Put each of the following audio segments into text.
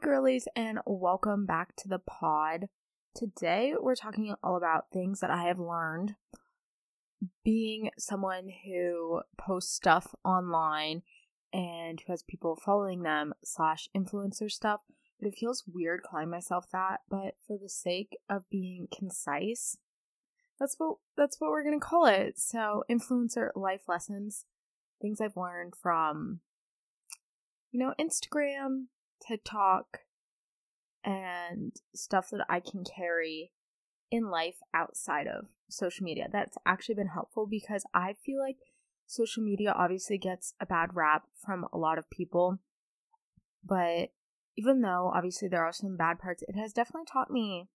Girlies, and welcome back to the pod. Today, we're talking all about things that I have learned being someone who posts stuff online and who has people following them slash influencer stuff. But it feels weird calling myself that. But for the sake of being concise, that's what that's what we're gonna call it. So influencer life lessons, things I've learned from you know, Instagram, TikTok, and stuff that I can carry in life outside of social media. That's actually been helpful because I feel like social media obviously gets a bad rap from a lot of people. But even though obviously there are some bad parts, it has definitely taught me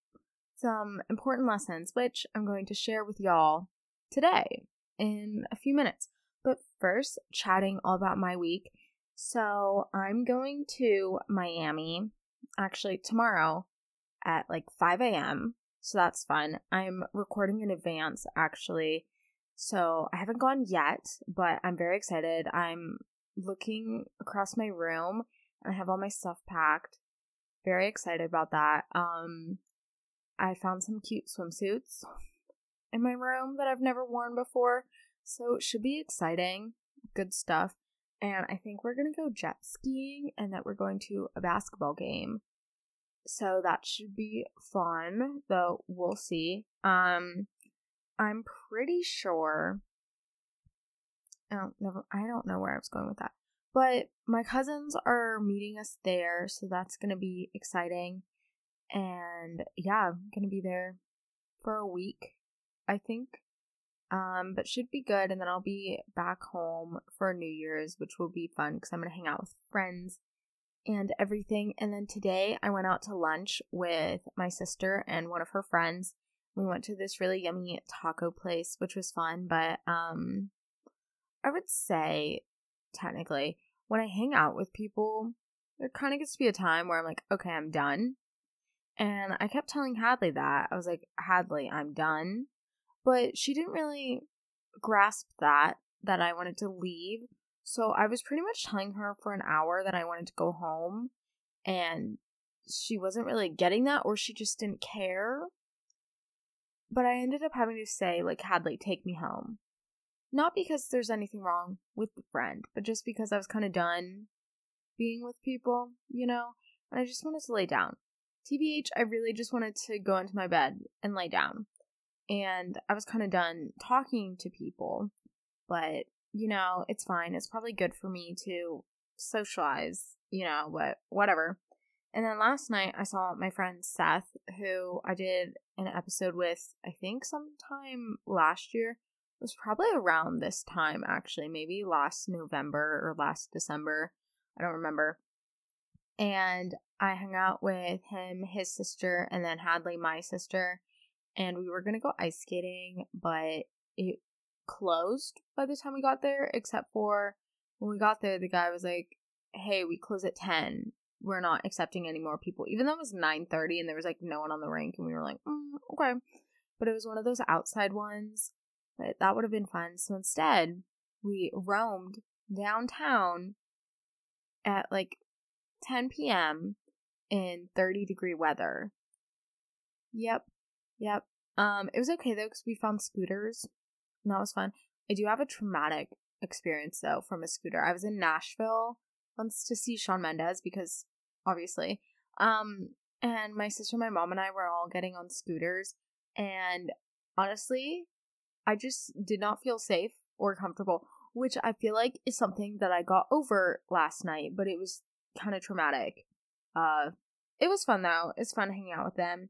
some important lessons, which I'm going to share with y'all today in a few minutes. But first, chatting all about my week. So I'm going to Miami actually tomorrow at like 5 a.m. So that's fun. I'm recording in advance actually. So I haven't gone yet, but I'm very excited. I'm looking across my room and I have all my stuff packed. Very excited about that. Um I found some cute swimsuits in my room that I've never worn before. So it should be exciting. Good stuff and I think we're gonna go jet skiing and that we're going to a basketball game. So that should be fun, though we'll see. Um I'm pretty sure Oh, never I don't know where I was going with that. But my cousins are meeting us there, so that's gonna be exciting. And yeah, I'm gonna be there for a week, I think. Um, but should be good. And then I'll be back home for New Year's, which will be fun because I'm going to hang out with friends and everything. And then today I went out to lunch with my sister and one of her friends. We went to this really yummy taco place, which was fun. But um, I would say, technically, when I hang out with people, there kind of gets to be a time where I'm like, okay, I'm done. And I kept telling Hadley that. I was like, Hadley, I'm done. But she didn't really grasp that, that I wanted to leave. So I was pretty much telling her for an hour that I wanted to go home. And she wasn't really getting that, or she just didn't care. But I ended up having to say, like, Hadley, take me home. Not because there's anything wrong with the friend, but just because I was kind of done being with people, you know? And I just wanted to lay down. TBH, I really just wanted to go into my bed and lay down and I was kind of done talking to people. But, you know, it's fine. It's probably good for me to socialize, you know, but whatever. And then last night I saw my friend Seth, who I did an episode with, I think sometime last year. It was probably around this time, actually, maybe last November or last December. I don't remember. And I hung out with him, his sister, and then Hadley, my sister and we were gonna go ice skating, but it closed by the time we got there, except for when we got there, the guy was like, Hey, we close at ten. We're not accepting any more people. Even though it was nine thirty and there was like no one on the rink and we were like, mm, okay. But it was one of those outside ones. But that would have been fun. So instead, we roamed downtown at like 10 p.m. in 30 degree weather. Yep, Yep. Um, it was okay though because we found scooters, and that was fun. I do have a traumatic experience though from a scooter. I was in Nashville once to see Shawn Mendes because obviously, um, and my sister, my mom, and I were all getting on scooters, and honestly, I just did not feel safe or comfortable, which I feel like is something that I got over last night, but it was kind of traumatic. Uh, it was fun though. It's fun hanging out with them.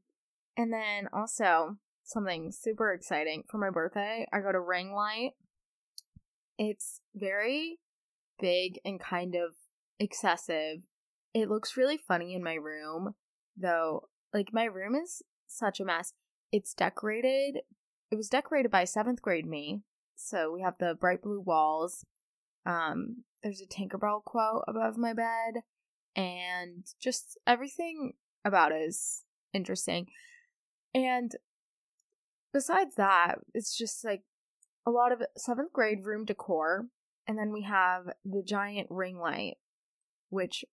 And then also something super exciting for my birthday, I got a ring light. It's very big and kind of excessive. It looks really funny in my room, though. Like my room is such a mess. It's decorated. It was decorated by seventh grade me. So we have the bright blue walls. Um, there's a Tinkerbell quote above my bed, and just everything about it is interesting. And besides that, it's just like a lot of seventh grade room decor. And then we have the giant ring light, which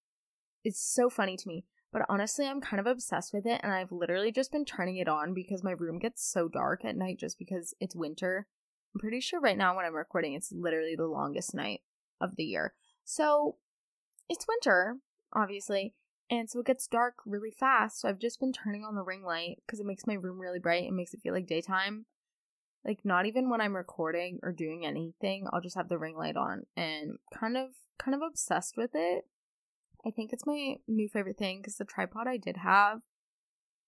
is so funny to me. But honestly, I'm kind of obsessed with it and I've literally just been turning it on because my room gets so dark at night just because it's winter. I'm pretty sure right now when I'm recording, it's literally the longest night of the year. So it's winter, obviously, and so it gets dark really fast. So I've just been turning on the ring light because it makes my room really bright and makes it feel like daytime. Like not even when I'm recording or doing anything, I'll just have the ring light on and kind of kind of obsessed with it. I think it's my new favorite thing because the tripod I did have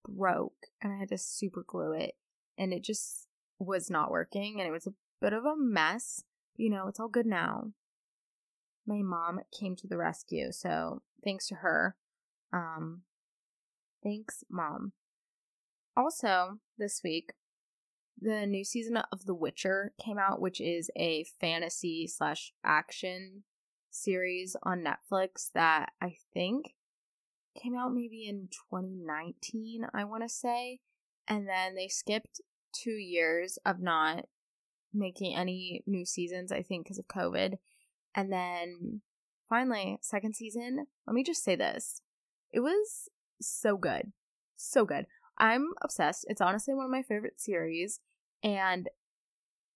broke and I had to super glue it and it just was not working and it was a bit of a mess. You know, it's all good now. My mom came to the rescue, so thanks to her. Um, thanks, mom. Also, this week, the new season of The Witcher came out, which is a fantasy slash action series on Netflix that I think came out maybe in 2019, I want to say. And then they skipped two years of not making any new seasons, I think, because of COVID. And then finally, second season, let me just say this it was so good. So good. I'm obsessed. It's honestly one of my favorite series. And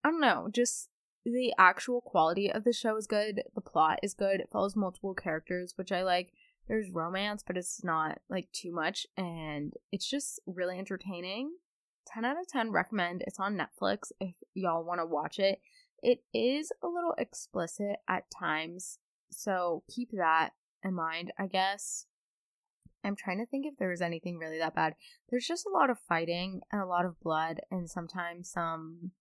I don't know, just the actual quality of the show is good. The plot is good. It follows multiple characters, which I like. There's romance, but it's not like too much. And it's just really entertaining. 10 out of 10 recommend. It's on Netflix if y'all want to watch it. It is a little explicit at times. So keep that in mind, I guess. I'm trying to think if there was anything really that bad. There's just a lot of fighting and a lot of blood and sometimes some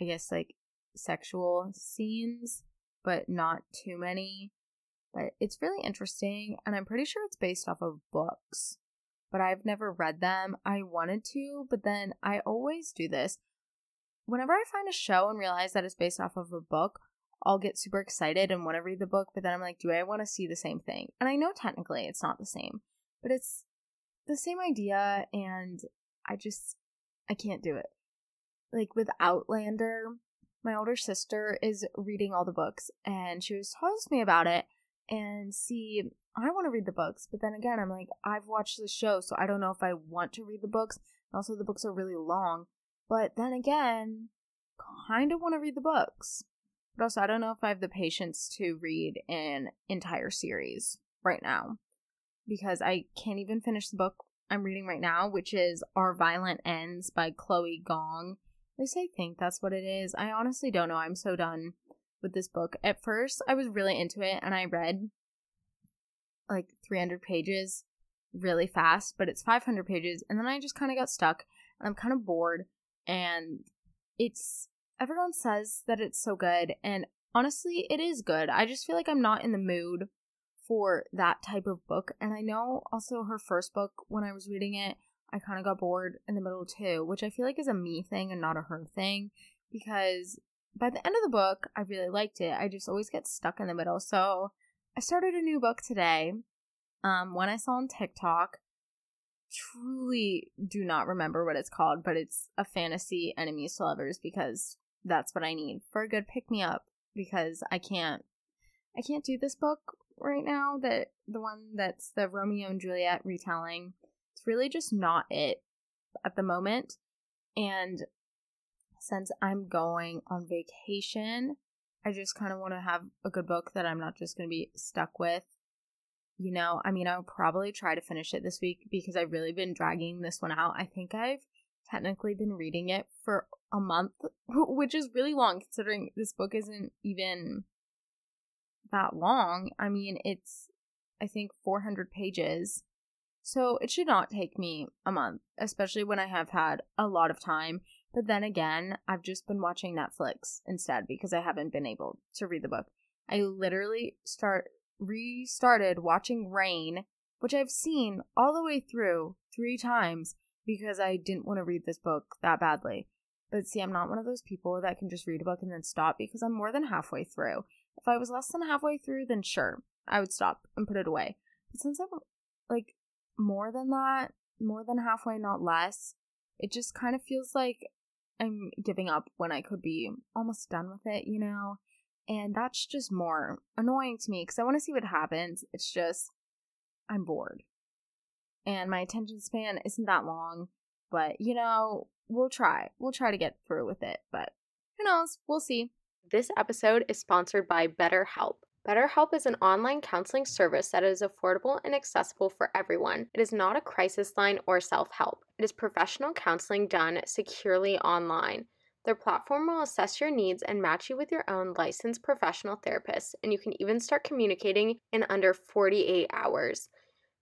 I guess like sexual scenes, but not too many. But it's really interesting and I'm pretty sure it's based off of books. But I've never read them. I wanted to, but then I always do this. Whenever I find a show and realize that it's based off of a book, I'll get super excited and want to read the book, but then I'm like, do I want to see the same thing? And I know technically it's not the same but it's the same idea and I just I can't do it. Like with Outlander, my older sister is reading all the books and she was telling me about it and see I want to read the books, but then again I'm like I've watched the show so I don't know if I want to read the books. Also the books are really long. But then again, kind of want to read the books. But also I don't know if I have the patience to read an entire series right now because I can't even finish the book I'm reading right now, which is Our Violent Ends by Chloe Gong. At least I think that's what it is. I honestly don't know. I'm so done with this book. At first, I was really into it and I read like 300 pages really fast, but it's 500 pages. And then I just kind of got stuck and I'm kind of bored. And it's everyone says that it's so good. And honestly, it is good. I just feel like I'm not in the mood for that type of book. And I know also her first book, when I was reading it, I kind of got bored in the middle too, which I feel like is a me thing and not a her thing because by the end of the book, I really liked it. I just always get stuck in the middle. So I started a new book today. Um, one I saw on TikTok. Truly do not remember what it's called, but it's a fantasy enemies to lovers because that's what I need for a good pick me up because I can't I can't do this book right now that the one that's the Romeo and Juliet retelling. It's really just not it at the moment. And since I'm going on vacation, I just kind of want to have a good book that I'm not just going to be stuck with. You know, I mean, I'll probably try to finish it this week because I've really been dragging this one out. I think I've technically been reading it for a month, which is really long considering this book isn't even that long. I mean, it's, I think, 400 pages. So it should not take me a month, especially when I have had a lot of time. But then again, I've just been watching Netflix instead because I haven't been able to read the book. I literally start restarted watching Reign, which I've seen all the way through three times because I didn't want to read this book that badly. But see, I'm not one of those people that can just read a book and then stop because I'm more than halfway through. If I was less than halfway through, then sure, I would stop and put it away. But since I'm like more than that, more than halfway, not less, it just kind of feels like I'm giving up when I could be almost done with it, you know? And that's just more annoying to me because I want to see what happens. It's just, I'm bored. and my attention span isn't that long, but you know, we'll try. We'll try to get through with it, but who knows? We'll see. This episode is sponsored by BetterHelp. BetterHelp is an online counseling service that is affordable and accessible for everyone. It is not a crisis line or self help, it is professional counseling done securely online. Their platform will assess your needs and match you with your own licensed professional therapist, and you can even start communicating in under 48 hours.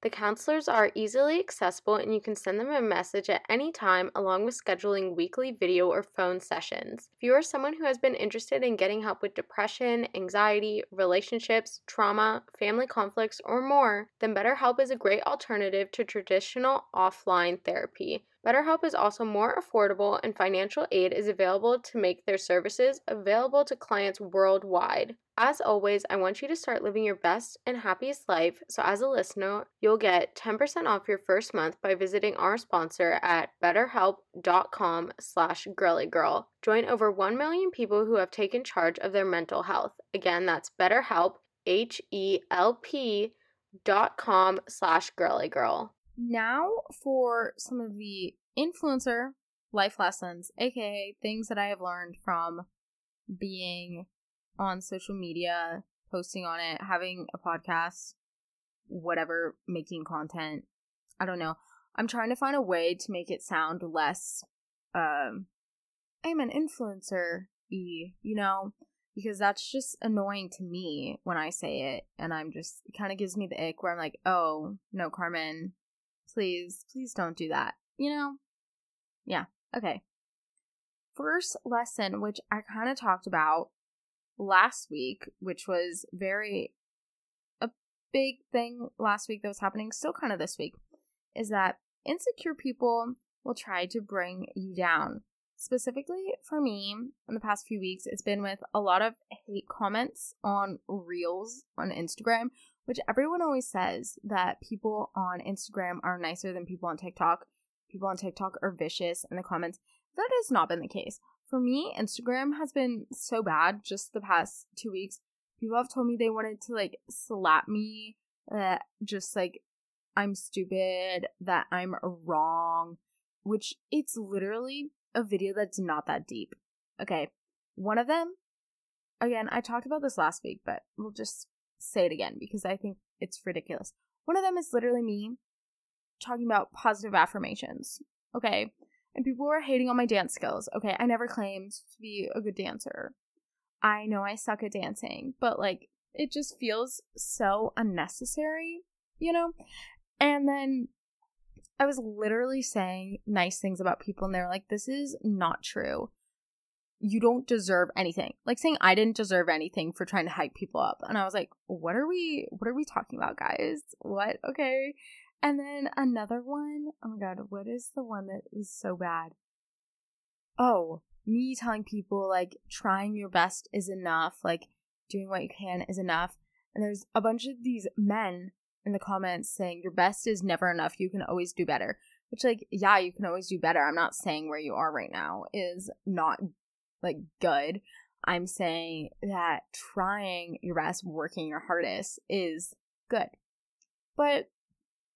The counselors are easily accessible and you can send them a message at any time along with scheduling weekly video or phone sessions. If you are someone who has been interested in getting help with depression, anxiety, relationships, trauma, family conflicts, or more, then BetterHelp is a great alternative to traditional offline therapy. BetterHelp is also more affordable, and financial aid is available to make their services available to clients worldwide. As always, I want you to start living your best and happiest life. So, as a listener, you'll get 10% off your first month by visiting our sponsor at betterhelp.com/slash girlygirl. Join over 1 million people who have taken charge of their mental health. Again, that's BetterHelp, H E L P dot com slash girlygirl. Now for some of the influencer life lessons, aka things that I have learned from being on social media, posting on it, having a podcast, whatever, making content. I don't know. I'm trying to find a way to make it sound less um I'm an influencer e, you know, because that's just annoying to me when I say it and I'm just it kind of gives me the ick where I'm like, "Oh, no, Carmen, Please, please don't do that. You know? Yeah. Okay. First lesson, which I kind of talked about last week, which was very a big thing last week that was happening, still kind of this week, is that insecure people will try to bring you down. Specifically for me, in the past few weeks, it's been with a lot of hate comments on reels on Instagram which everyone always says that people on Instagram are nicer than people on TikTok. People on TikTok are vicious in the comments. That has not been the case. For me, Instagram has been so bad just the past two weeks. People have told me they wanted to like slap me, that just like I'm stupid, that I'm wrong, which it's literally a video that's not that deep. Okay. One of them, again, I talked about this last week, but we'll just say it again because I think it's ridiculous. One of them is literally me talking about positive affirmations. Okay. And people were hating on my dance skills. Okay. I never claimed to be a good dancer. I know I suck at dancing, but like it just feels so unnecessary, you know? And then I was literally saying nice things about people, and they're like, this is not true you don't deserve anything. Like saying I didn't deserve anything for trying to hype people up. And I was like, what are we what are we talking about, guys? What? Okay. And then another one, oh my god, what is the one that was so bad? Oh, me telling people like trying your best is enough, like doing what you can is enough. And there's a bunch of these men in the comments saying your best is never enough, you can always do better. Which like, yeah, you can always do better. I'm not saying where you are right now is not like good. I'm saying that trying your best, working your hardest is good. But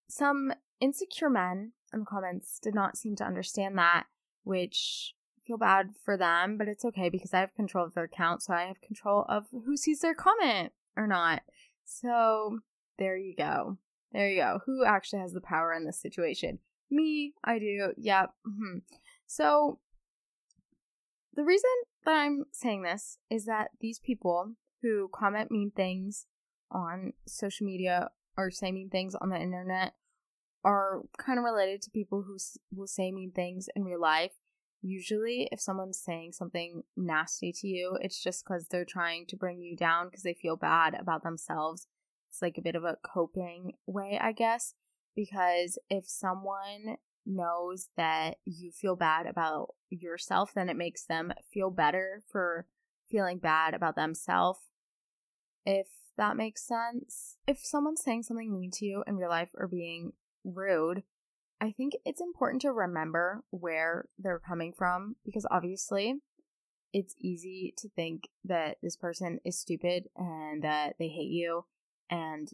some insecure men in the comments did not seem to understand that, which I feel bad for them, but it's okay because I have control of their account, so I have control of who sees their comment or not. So there you go. There you go. Who actually has the power in this situation? Me, I do. Yep. Mm-hmm. So the reason that I'm saying this is that these people who comment mean things on social media or say mean things on the internet are kind of related to people who will say mean things in real life. Usually, if someone's saying something nasty to you, it's just because they're trying to bring you down because they feel bad about themselves. It's like a bit of a coping way, I guess. Because if someone knows that you feel bad about yourself, then it makes them feel better for feeling bad about themselves. If that makes sense. If someone's saying something mean to you in real life or being rude, I think it's important to remember where they're coming from because obviously it's easy to think that this person is stupid and that they hate you and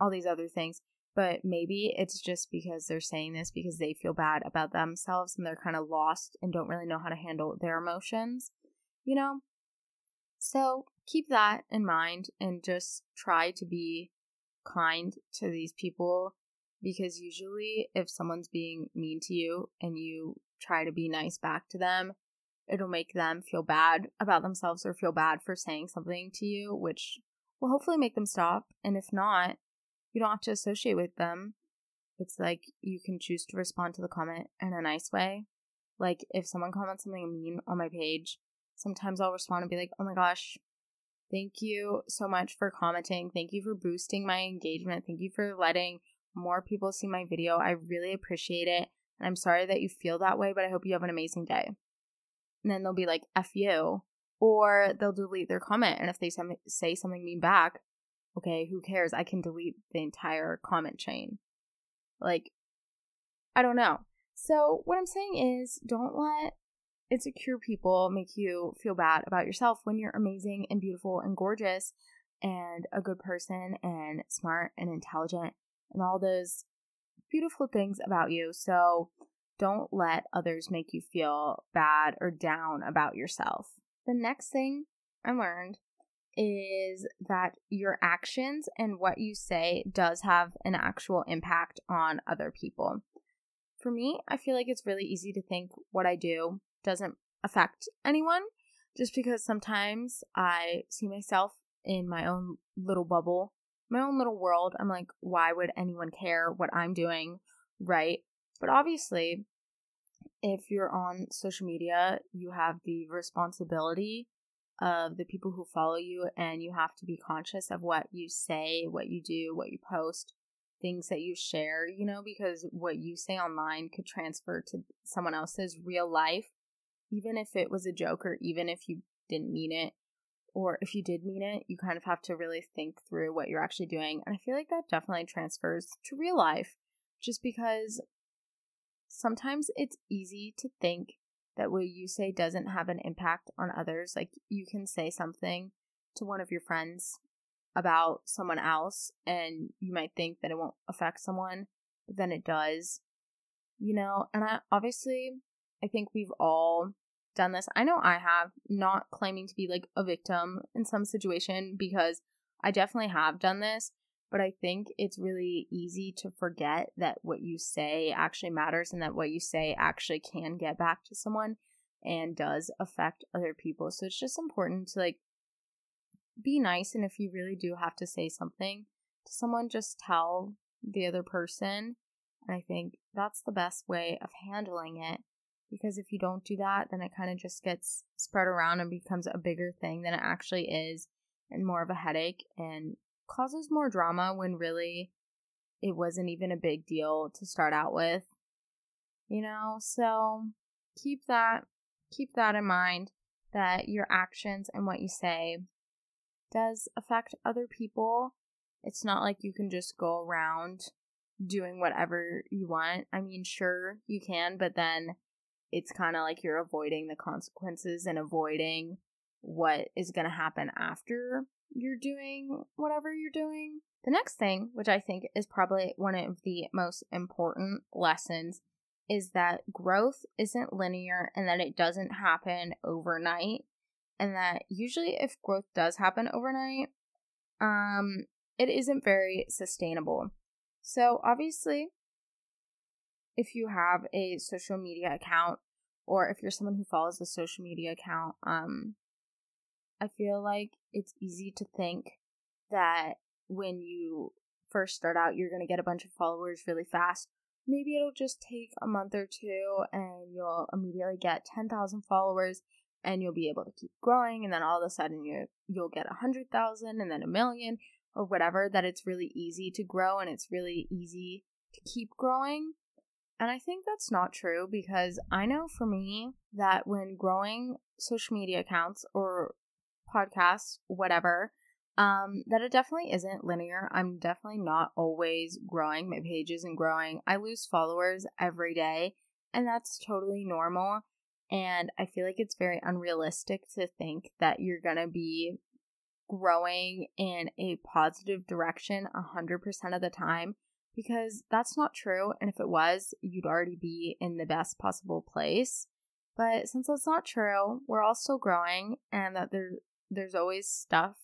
all these other things. But maybe it's just because they're saying this because they feel bad about themselves and they're kind of lost and don't really know how to handle their emotions, you know? So keep that in mind and just try to be kind to these people because usually if someone's being mean to you and you try to be nice back to them, it'll make them feel bad about themselves or feel bad for saying something to you, which will hopefully make them stop. And if not, you don't have to associate with them. It's like you can choose to respond to the comment in a nice way. Like if someone comments something mean on my page, sometimes I'll respond and be like, oh my gosh, thank you so much for commenting. Thank you for boosting my engagement. Thank you for letting more people see my video. I really appreciate it. And I'm sorry that you feel that way, but I hope you have an amazing day. And then they'll be like, F you. Or they'll delete their comment. And if they say something mean back, okay, who cares? I can delete the entire comment chain. Like, I don't know. So, what I'm saying is, don't let insecure people make you feel bad about yourself when you're amazing and beautiful and gorgeous and a good person and smart and intelligent and all those beautiful things about you. So, don't let others make you feel bad or down about yourself. The next thing I learned is that your actions and what you say does have an actual impact on other people. For me, I feel like it's really easy to think what I do doesn't affect anyone just because sometimes I see myself in my own little bubble, my own little world. I'm like, why would anyone care what I'm doing? Right. But obviously, if you're on social media, you have the responsibility of the people who follow you, and you have to be conscious of what you say, what you do, what you post, things that you share, you know, because what you say online could transfer to someone else's real life, even if it was a joke or even if you didn't mean it. Or if you did mean it, you kind of have to really think through what you're actually doing. And I feel like that definitely transfers to real life just because sometimes it's easy to think that what you say doesn't have an impact on others. Like you can say something to one of your friends about someone else and you might think that it won't affect someone, but then it does. You know, and I obviously I think we've all done this. I know I have, not claiming to be like a victim in some situation because I definitely have done this, but I think it's really easy to forget that what you say actually matters and that what you say actually can get back to someone and does affect other people. So it's just important to like be nice and if you really do have to say something to someone just tell the other person. And I think that's the best way of handling it because if you don't do that, then it kind of just gets spread around and becomes a bigger thing than it actually is and more of a headache and causes more drama when really it wasn't even a big deal to start out with. You know, so keep that keep that in mind that your actions and what you say does affect other people. It's not like you can just go around doing whatever you want. I mean, sure, you can, but then it's kind of like you're avoiding the consequences and avoiding what is going to happen after you're doing whatever you're doing. The next thing, which I think is probably one of the most important lessons, is that growth isn't linear and that it doesn't happen overnight. And that usually, if growth does happen overnight, um, it isn't very sustainable. So, obviously, if you have a social media account or if you're someone who follows a social media account, um, I feel like it's easy to think that when you first start out, you're going to get a bunch of followers really fast. Maybe it'll just take a month or two and you'll immediately get 10,000 followers and you'll be able to keep growing and then all of a sudden you you'll get a 100,000 and then a million or whatever that it's really easy to grow and it's really easy to keep growing. And I think that's not true because I know for me that when growing social media accounts or podcast, whatever, um, that it definitely isn't linear. I'm definitely not always growing. My page isn't growing. I lose followers every day, and that's totally normal. And I feel like it's very unrealistic to think that you're gonna be growing in a positive direction 100% of the time because that's not true. And if it was, you'd already be in the best possible place. But since that's not true, we're all still growing and that there there's always stuff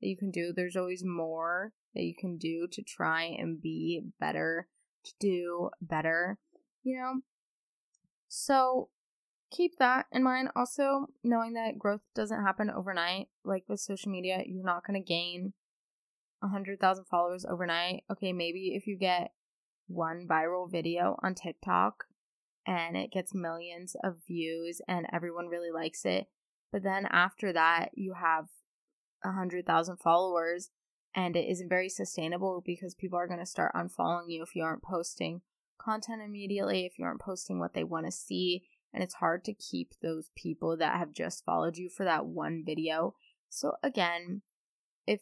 that you can do. There's always more that you can do to try and be better, to do better, you know? So keep that in mind. Also, knowing that growth doesn't happen overnight. Like with social media, you're not going to gain 100,000 followers overnight. Okay, maybe if you get one viral video on TikTok and it gets millions of views and everyone really likes it, but then after that, you have a 100,000 followers and it isn't very sustainable because people are going to start unfollowing you if you aren't posting content immediately, if you aren't posting what they want to see. And it's hard to keep those people that have just followed you for that one video. So, again, if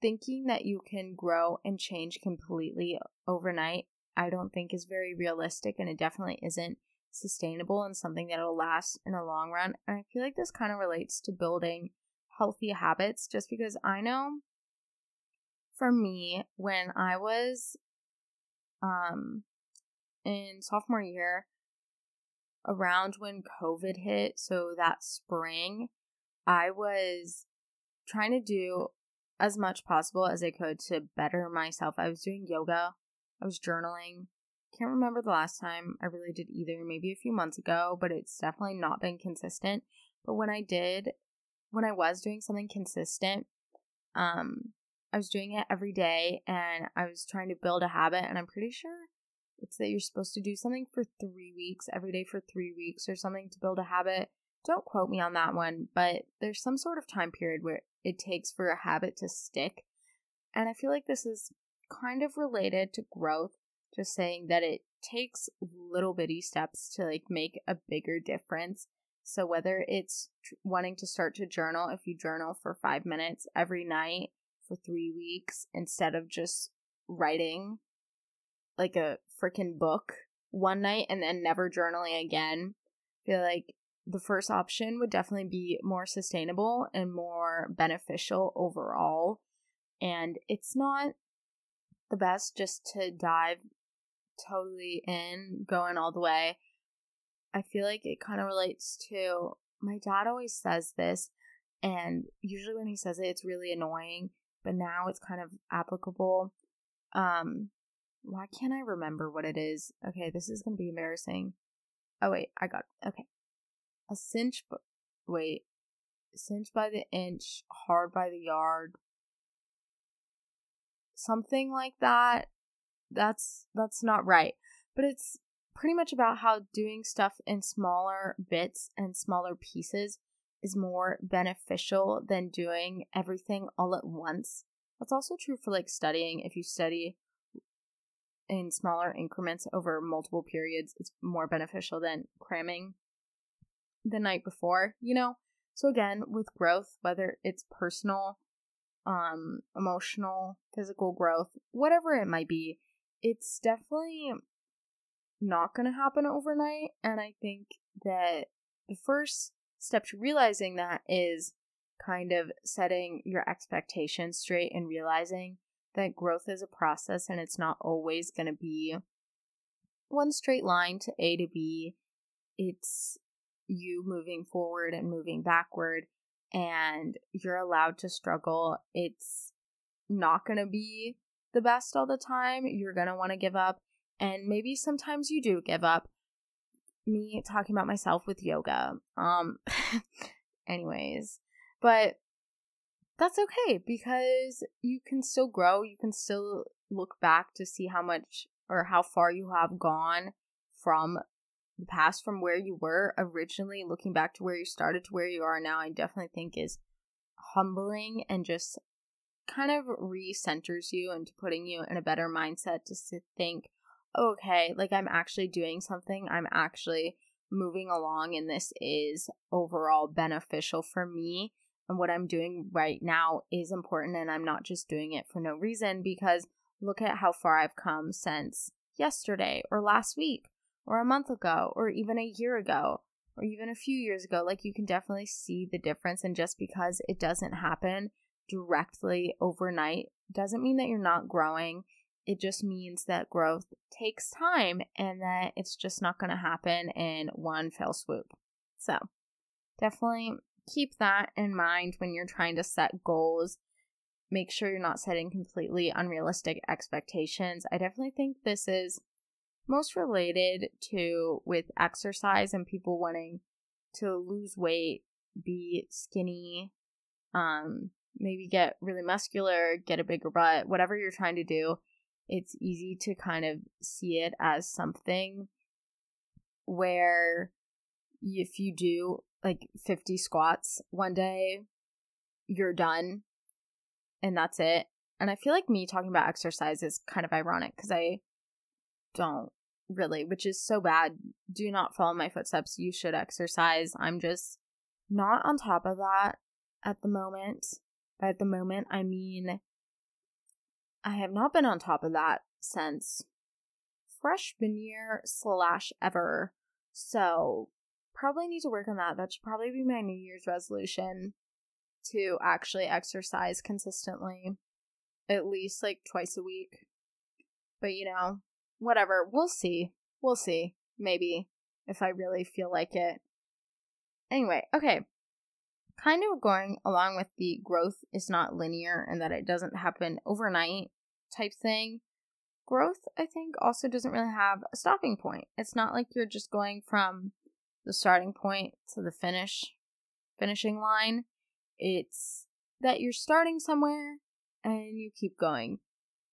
thinking that you can grow and change completely overnight, I don't think is very realistic and it definitely isn't sustainable and something that'll last in the long run. And I feel like this kind of relates to building healthy habits just because I know for me when I was um in sophomore year around when COVID hit, so that spring, I was trying to do as much possible as I could to better myself. I was doing yoga, I was journaling. Can't remember the last time I really did either, maybe a few months ago, but it's definitely not been consistent. But when I did, when I was doing something consistent, um, I was doing it every day and I was trying to build a habit, and I'm pretty sure it's that you're supposed to do something for three weeks, every day for three weeks or something to build a habit. Don't quote me on that one, but there's some sort of time period where it takes for a habit to stick. And I feel like this is kind of related to growth, just saying that it takes little bitty steps to like make a bigger difference. So whether it's tr- wanting to start to journal, if you journal for five minutes every night for three weeks instead of just writing like a freaking book one night and then never journaling again. I feel like the first option would definitely be more sustainable and more beneficial overall. And it's not the best just to dive totally in, going all the way. I feel like it kind of relates to my dad always says this, and usually when he says it, it's really annoying, but now it's kind of applicable. Um, why can't I remember what it is? Okay, this is gonna be embarrassing. Oh wait, I got it. Okay, a cinch. Wait, cinch by the inch, hard by the yard. Something like that. That's that's not right, but it's pretty much about how doing stuff in smaller bits and smaller pieces is more beneficial than doing everything all at once. That's also true for like studying. If you study in smaller increments over multiple periods, it's more beneficial than cramming the night before, you know? So again, with growth, whether it's personal, um, emotional, physical growth, whatever it might be, it's definitely not going to happen overnight. And I think that the first step to realizing that is kind of setting your expectations straight and realizing that growth is a process and it's not always going to be one straight line to A to B. It's you moving forward and moving backward, and you're allowed to struggle. It's not going to be the best all the time. You're going to want to give up, and maybe sometimes you do give up. Me talking about myself with yoga. Um anyways, but that's okay because you can still grow. You can still look back to see how much or how far you have gone from the past, from where you were originally, looking back to where you started to where you are now. I definitely think is humbling and just kind of recenters you into putting you in a better mindset to think, okay, like I'm actually doing something, I'm actually moving along, and this is overall beneficial for me. And what I'm doing right now is important, and I'm not just doing it for no reason because look at how far I've come since yesterday, or last week, or a month ago, or even a year ago, or even a few years ago. Like, you can definitely see the difference, and just because it doesn't happen directly overnight doesn't mean that you're not growing it just means that growth takes time and that it's just not going to happen in one fell swoop. So, definitely keep that in mind when you're trying to set goals. Make sure you're not setting completely unrealistic expectations. I definitely think this is most related to with exercise and people wanting to lose weight, be skinny, um, maybe get really muscular, get a bigger butt, whatever you're trying to do, it's easy to kind of see it as something where if you do like 50 squats one day, you're done and that's it. And I feel like me talking about exercise is kind of ironic because I don't really, which is so bad. Do not follow my footsteps. You should exercise. I'm just not on top of that at the moment. At the moment, I mean I have not been on top of that since freshman year slash ever. So probably need to work on that. That should probably be my New Year's resolution to actually exercise consistently, at least like twice a week. But you know, whatever. We'll see. We'll see. Maybe if I really feel like it. Anyway, okay. Kind of going along with the growth is not linear and that it doesn't happen overnight type thing. Growth, I think, also doesn't really have a stopping point. It's not like you're just going from the starting point to the finish finishing line. It's that you're starting somewhere and you keep going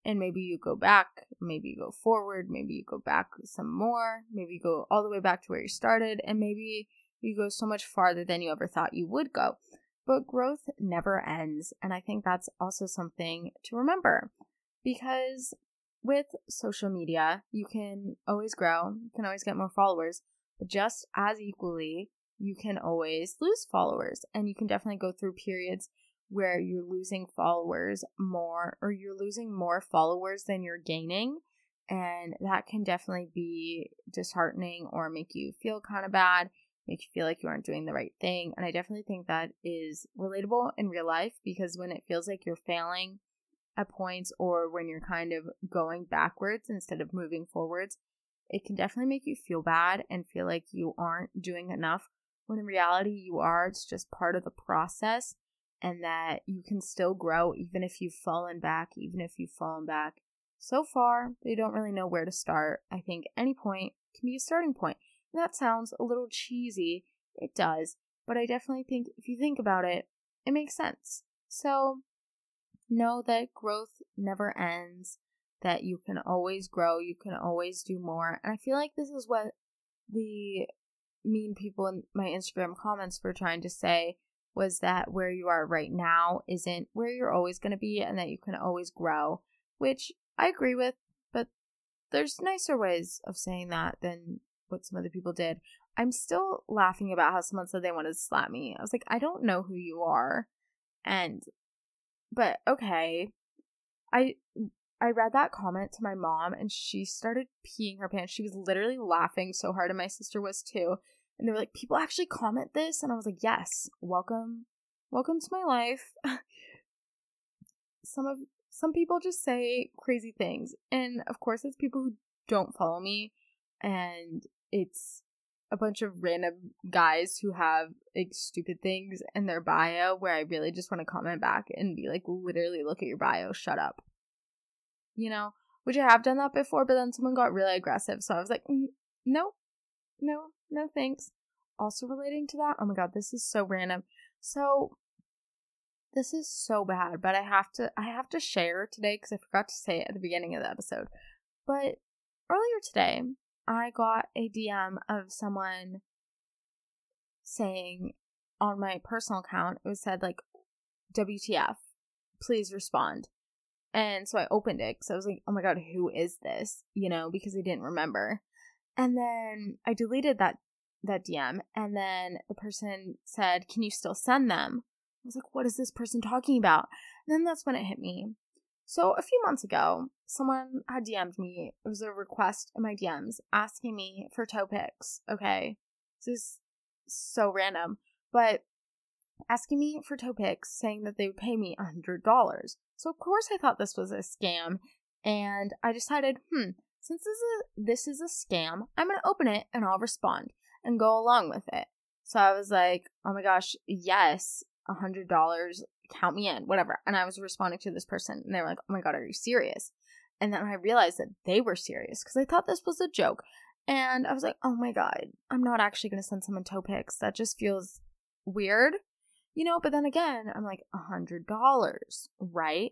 and maybe you go back, maybe you go forward, maybe you go back some more, maybe you go all the way back to where you started, and maybe you go so much farther than you ever thought you would go. But growth never ends, and I think that's also something to remember because with social media, you can always grow, you can always get more followers, but just as equally, you can always lose followers, and you can definitely go through periods where you're losing followers more or you're losing more followers than you're gaining. And that can definitely be disheartening or make you feel kind of bad, make you feel like you aren't doing the right thing. And I definitely think that is relatable in real life because when it feels like you're failing at points or when you're kind of going backwards instead of moving forwards, it can definitely make you feel bad and feel like you aren't doing enough when in reality you are. It's just part of the process and that you can still grow even if you've fallen back, even if you've fallen back so far, they don't really know where to start. I think any point can be a starting point. And that sounds a little cheesy. It does. But I definitely think if you think about it, it makes sense. So know that growth never ends, that you can always grow, you can always do more. And I feel like this is what the mean people in my Instagram comments were trying to say was that where you are right now isn't where you're always going to be and that you can always grow, which I agree with, but there's nicer ways of saying that than what some other people did. I'm still laughing about how someone said they wanted to slap me. I was like, I don't know who you are. And but okay. I I read that comment to my mom and she started peeing her pants. She was literally laughing so hard and my sister was too. And they were like, people actually comment this? And I was like, yes, welcome. Welcome to my life. some of some people just say crazy things. And of course it's people who don't follow me and it's a bunch of random guys who have like stupid things in their bio where I really just want to comment back and be like, literally look at your bio, shut up. You know, which I have done that before, but then someone got really aggressive. So I was like, no, no, no thanks. Also relating to that, oh my god, this is so random. So this is so bad, but I have to I have to share today because I forgot to say it at the beginning of the episode. But earlier today, I got a DM of someone saying on my personal account, it was said like WTF, please respond. And so I opened it because I was like, oh my god, who is this? You know, because I didn't remember. And then I deleted that that DM and then the person said, "Can you still send them?" I was like, "What is this person talking about?" And then that's when it hit me. So a few months ago, someone had DM'd me. It was a request in my DMs asking me for toe pics. Okay, this is so random, but asking me for toe pics, saying that they would pay me a hundred dollars. So of course I thought this was a scam, And I decided, hmm, since this is a, this is a scam, I'm going to open it and I'll respond and go along with it. So I was like, oh my gosh, yes, a $100, count me in, whatever. And I was responding to this person and they were like, oh my God, are you serious? And then I realized that they were serious because I thought this was a joke. And I was like, oh my God, I'm not actually going to send someone toe pics. That just feels weird, you know? But then again, I'm like, a $100, right?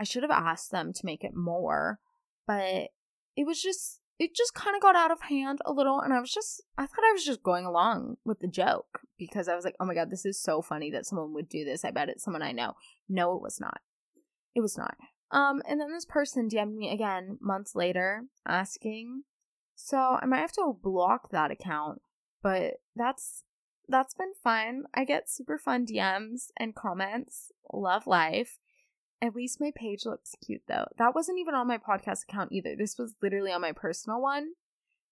I should have asked them to make it more, but it was just, it just kind of got out of hand a little. And I was just, I thought I was just going along with the joke because I was like, oh my God, this is so funny that someone would do this. I bet it's someone I know. No, it was not. It was not. Um, and then this person DM'd me again months later asking. So I might have to block that account, but that's that's been fun. I get super fun DMs and comments. Love life. At least my page looks cute though. That wasn't even on my podcast account either. This was literally on my personal one.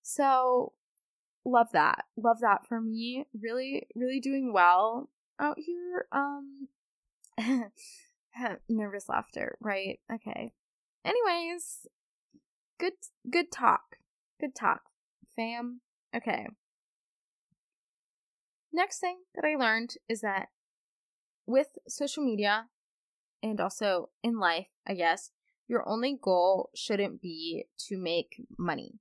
So love that. Love that for me. Really, really doing well out here. Um nervous laughter, right? Okay. Anyways, good good talk. Good talk, fam. Okay. Next thing that I learned is that with social media and also in life, I guess, your only goal shouldn't be to make money.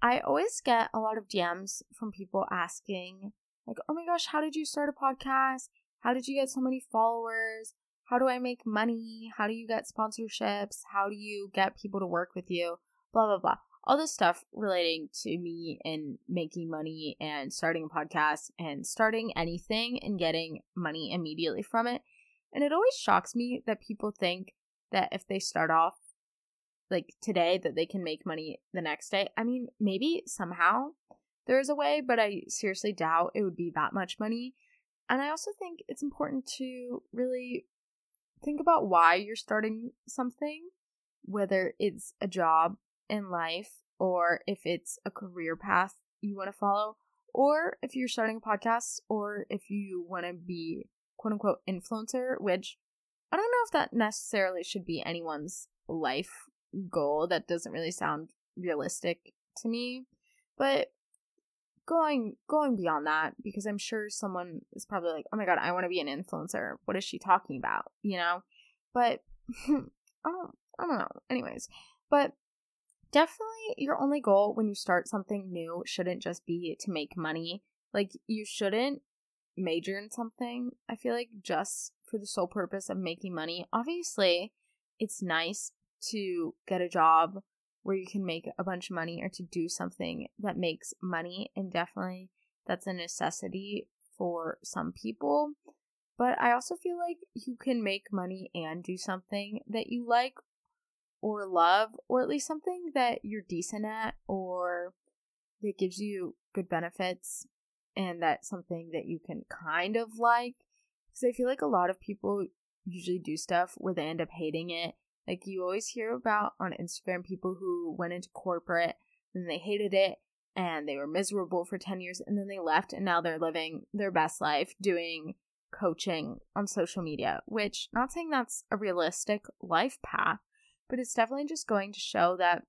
I always get a lot of DMs from people asking, like, oh my gosh, how did you start a podcast? How did you get so many followers? How do I make money? How do you get sponsorships? How do you get people to work with you? Blah, blah, blah. All this stuff relating to me and making money and starting a podcast and starting anything and getting money immediately from it. And it always shocks me that people think that if they start off like today that they can make money the next day. I mean, maybe somehow there is a way, but I seriously doubt it would be that much money. And I also think it's important to really think about why you're starting something, whether it's a job in life or if it's a career path you want to follow, or if you're starting a podcast or if you want to be quote unquote influencer, which I don't know if that necessarily should be anyone's life goal. That doesn't really sound realistic to me. But going going beyond that because i'm sure someone is probably like oh my god i want to be an influencer. What is she talking about? You know? But i don't i don't know. Anyways. But definitely your only goal when you start something new shouldn't just be to make money. Like you shouldn't major in something i feel like just for the sole purpose of making money obviously it's nice to get a job where you can make a bunch of money or to do something that makes money. And definitely that's a necessity for some people. But I also feel like you can make money and do something that you like or love, or at least something that you're decent at or that gives you good benefits and that's something that you can kind of like. Because I feel like a lot of people usually do stuff where they end up hating it like you always hear about on Instagram people who went into corporate and they hated it and they were miserable for 10 years and then they left and now they're living their best life doing coaching on social media, which not saying that's a realistic life path, but it's definitely just going to show that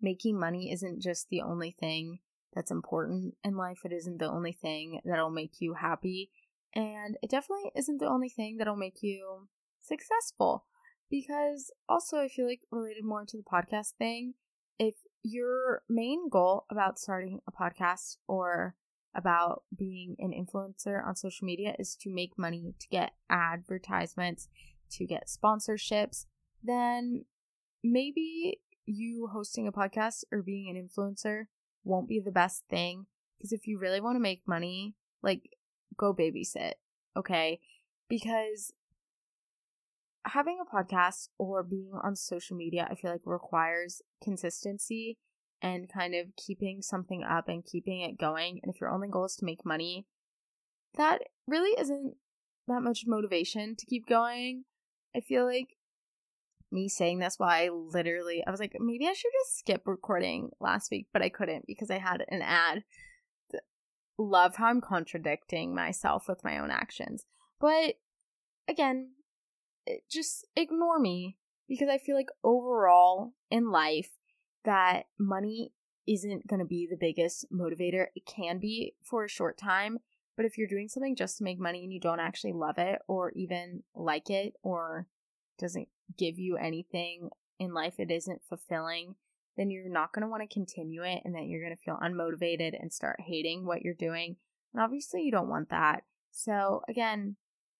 making money isn't just the only thing that's important in life. It isn't the only thing that'll make you happy. And it definitely isn't the only thing that'll make you successful because also I feel like related more to the podcast thing, if your main goal about starting a podcast or about being an influencer on social media is to make money, to get advertisements, to get sponsorships, then maybe you hosting a podcast or being an influencer won't be the best thing. Because if you really want to make money, like go babysit, okay? Because having a podcast or being on social media, I feel like requires consistency and kind of keeping something up and keeping it going. And if your only goal is to make money, that really isn't that much motivation to keep going. I feel like me saying this why I literally I was like maybe I should just skip recording last week, but I couldn't because I had an ad. Love how I'm contradicting myself with my own actions. But again, just ignore me because I feel like overall in life that money isn't going to be the biggest motivator. It can be for a short time, but if you're doing something just to make money and you don't actually love it or even like it or doesn't give you anything in life, it isn't fulfilling, then you're not going to want to continue it and then you're going to feel unmotivated and start hating what you're doing. And obviously, you don't want that. So, again,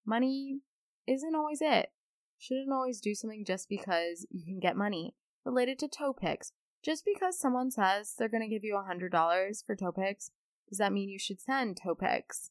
money isn't always it. Shouldn't always do something just because you can get money. Related to toe pics, just because someone says they're going to give you a $100 for toe pics, does that mean you should send toe pics?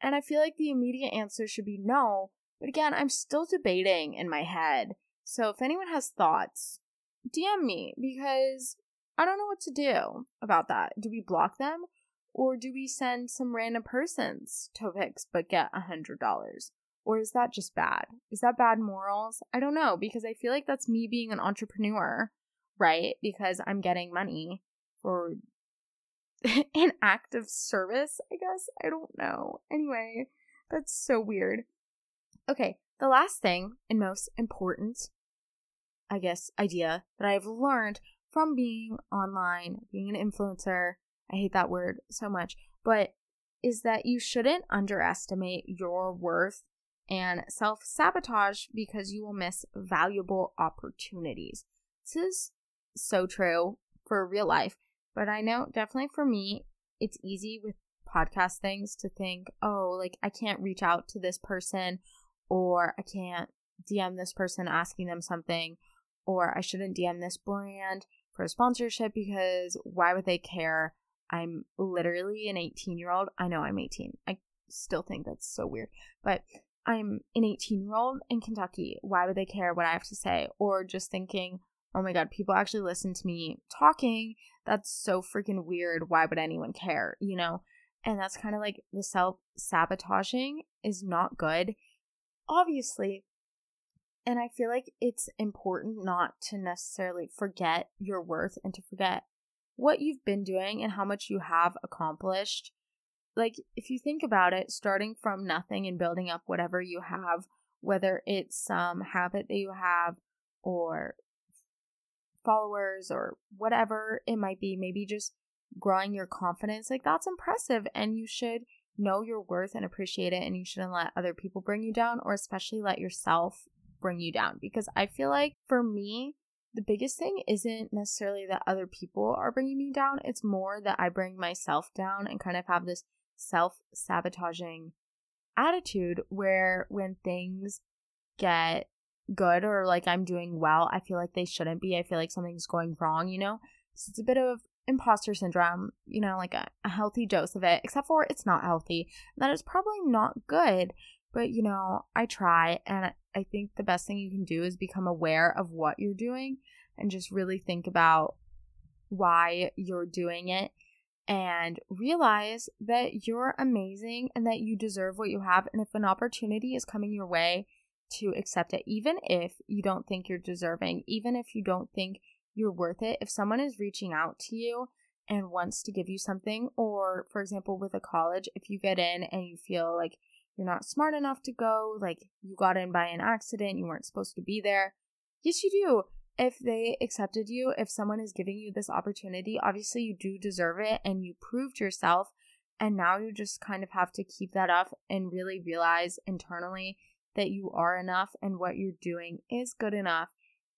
And I feel like the immediate answer should be no, but again, I'm still debating in my head. So if anyone has thoughts, DM me because I don't know what to do about that. Do we block them? Or do we send some random persons toe pics but get a hundred dollars? Or is that just bad? Is that bad morals? I don't know because I feel like that's me being an entrepreneur, right? Because I'm getting money for an act of service, I guess. I don't know. Anyway, that's so weird. Okay, the last thing and most important, I guess, idea that I've learned from being online, being an influencer, I hate that word so much, but is that you shouldn't underestimate your worth and self sabotage because you will miss valuable opportunities. This is so true for real life, but I know definitely for me, it's easy with podcast things to think, oh, like I can't reach out to this person or I can't DM this person asking them something or I shouldn't DM this brand for a sponsorship because why would they care? I'm literally an 18 year old. I know I'm 18. I still think that's so weird, but I'm an 18 year old in Kentucky. Why would they care what I have to say? Or just thinking, oh my God, people actually listen to me talking. That's so freaking weird. Why would anyone care? You know? And that's kind of like the self sabotaging is not good. Obviously, and I feel like it's important not to necessarily forget your worth and to forget what you've been doing and how much you have accomplished. Like, if you think about it, starting from nothing and building up whatever you have, whether it's some habit that you have or followers or whatever it might be, maybe just growing your confidence, like, that's impressive. And you should know your worth and appreciate it. And you shouldn't let other people bring you down or especially let yourself bring you down because I feel like for me, the biggest thing isn't necessarily that other people are bringing me down. It's more that I bring myself down and kind of have this self sabotaging attitude where when things get good or like I'm doing well, I feel like they shouldn't be. I feel like something's going wrong, you know? So it's a bit of imposter syndrome, you know, like a, a healthy dose of it, except for it's not healthy. That is probably not good. But, you know, I try, and I think the best thing you can do is become aware of what you're doing and just really think about why you're doing it and realize that you're amazing and that you deserve what you have. And if an opportunity is coming your way, to accept it, even if you don't think you're deserving, even if you don't think you're worth it. If someone is reaching out to you and wants to give you something, or for example, with a college, if you get in and you feel like you're not smart enough to go, like you got in by an accident, you weren't supposed to be there. Yes, you do. If they accepted you, if someone is giving you this opportunity, obviously you do deserve it and you proved yourself. And now you just kind of have to keep that up and really realize internally that you are enough and what you're doing is good enough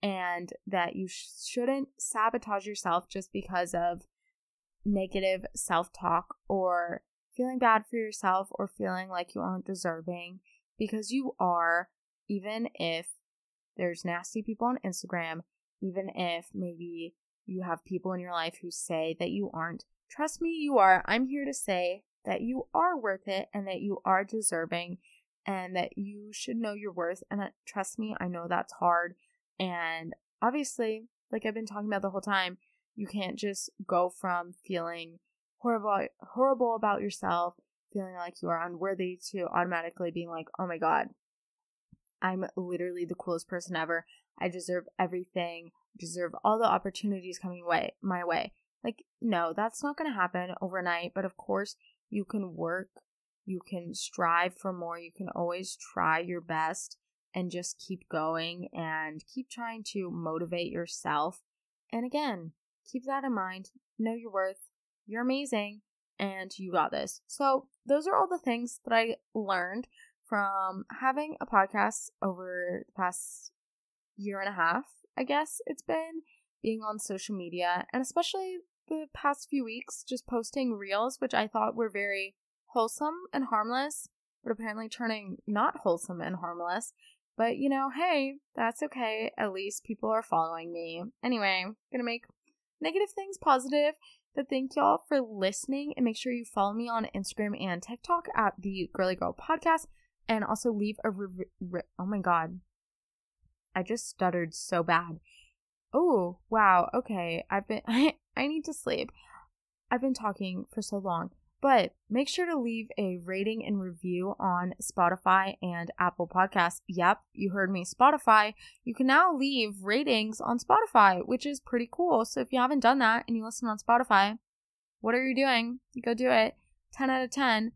and that you sh- shouldn't sabotage yourself just because of negative self talk or feeling bad for yourself or feeling like you aren't deserving because you are, even if there's nasty people on Instagram, even if maybe you have people in your life who say that you aren't. Trust me, you are. I'm here to say that you are worth it and that you are deserving and that you should know your worth. And that, trust me, I know that's hard. And obviously, like I've been talking about the whole time, you can't just go from feeling horrible horrible about yourself, feeling like you are unworthy to automatically being like, "Oh my god, I'm literally the coolest person ever. I deserve everything. deserve all the opportunities coming way my way." Like, no, that's not going to happen overnight, but of course, you can work, you can strive for more, you can always try your best and just keep going and keep trying to motivate yourself. And again, keep that in mind. Know your worth. You're amazing and you got this. So, those are all the things that I learned from having a podcast over the past year and a half, I guess it's been being on social media and especially the past few weeks just posting reels, which I thought were very wholesome and harmless, but apparently turning not wholesome and harmless. But you know, hey, that's okay. At least people are following me. Anyway, gonna make negative things positive. But thank y'all for listening and make sure you follow me on Instagram and TikTok at the Girly Girl Podcast and also leave a re- re- oh my god. I just stuttered so bad. Oh, wow. Okay. I've been I, I need to sleep. I've been talking for so long. But make sure to leave a rating and review on Spotify and Apple Podcasts. Yep, you heard me, Spotify. You can now leave ratings on Spotify, which is pretty cool. So if you haven't done that and you listen on Spotify, what are you doing? Go do it. 10 out of 10.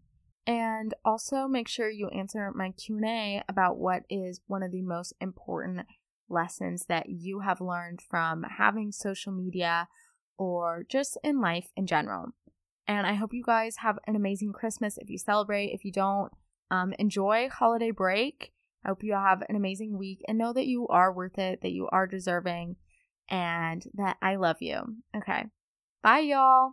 And also make sure you answer my Q&A about what is one of the most important lessons that you have learned from having social media or just in life in general. And I hope you guys have an amazing Christmas if you celebrate. If you don't, um, enjoy holiday break. I hope you have an amazing week and know that you are worth it, that you are deserving, and that I love you. Okay. Bye, y'all.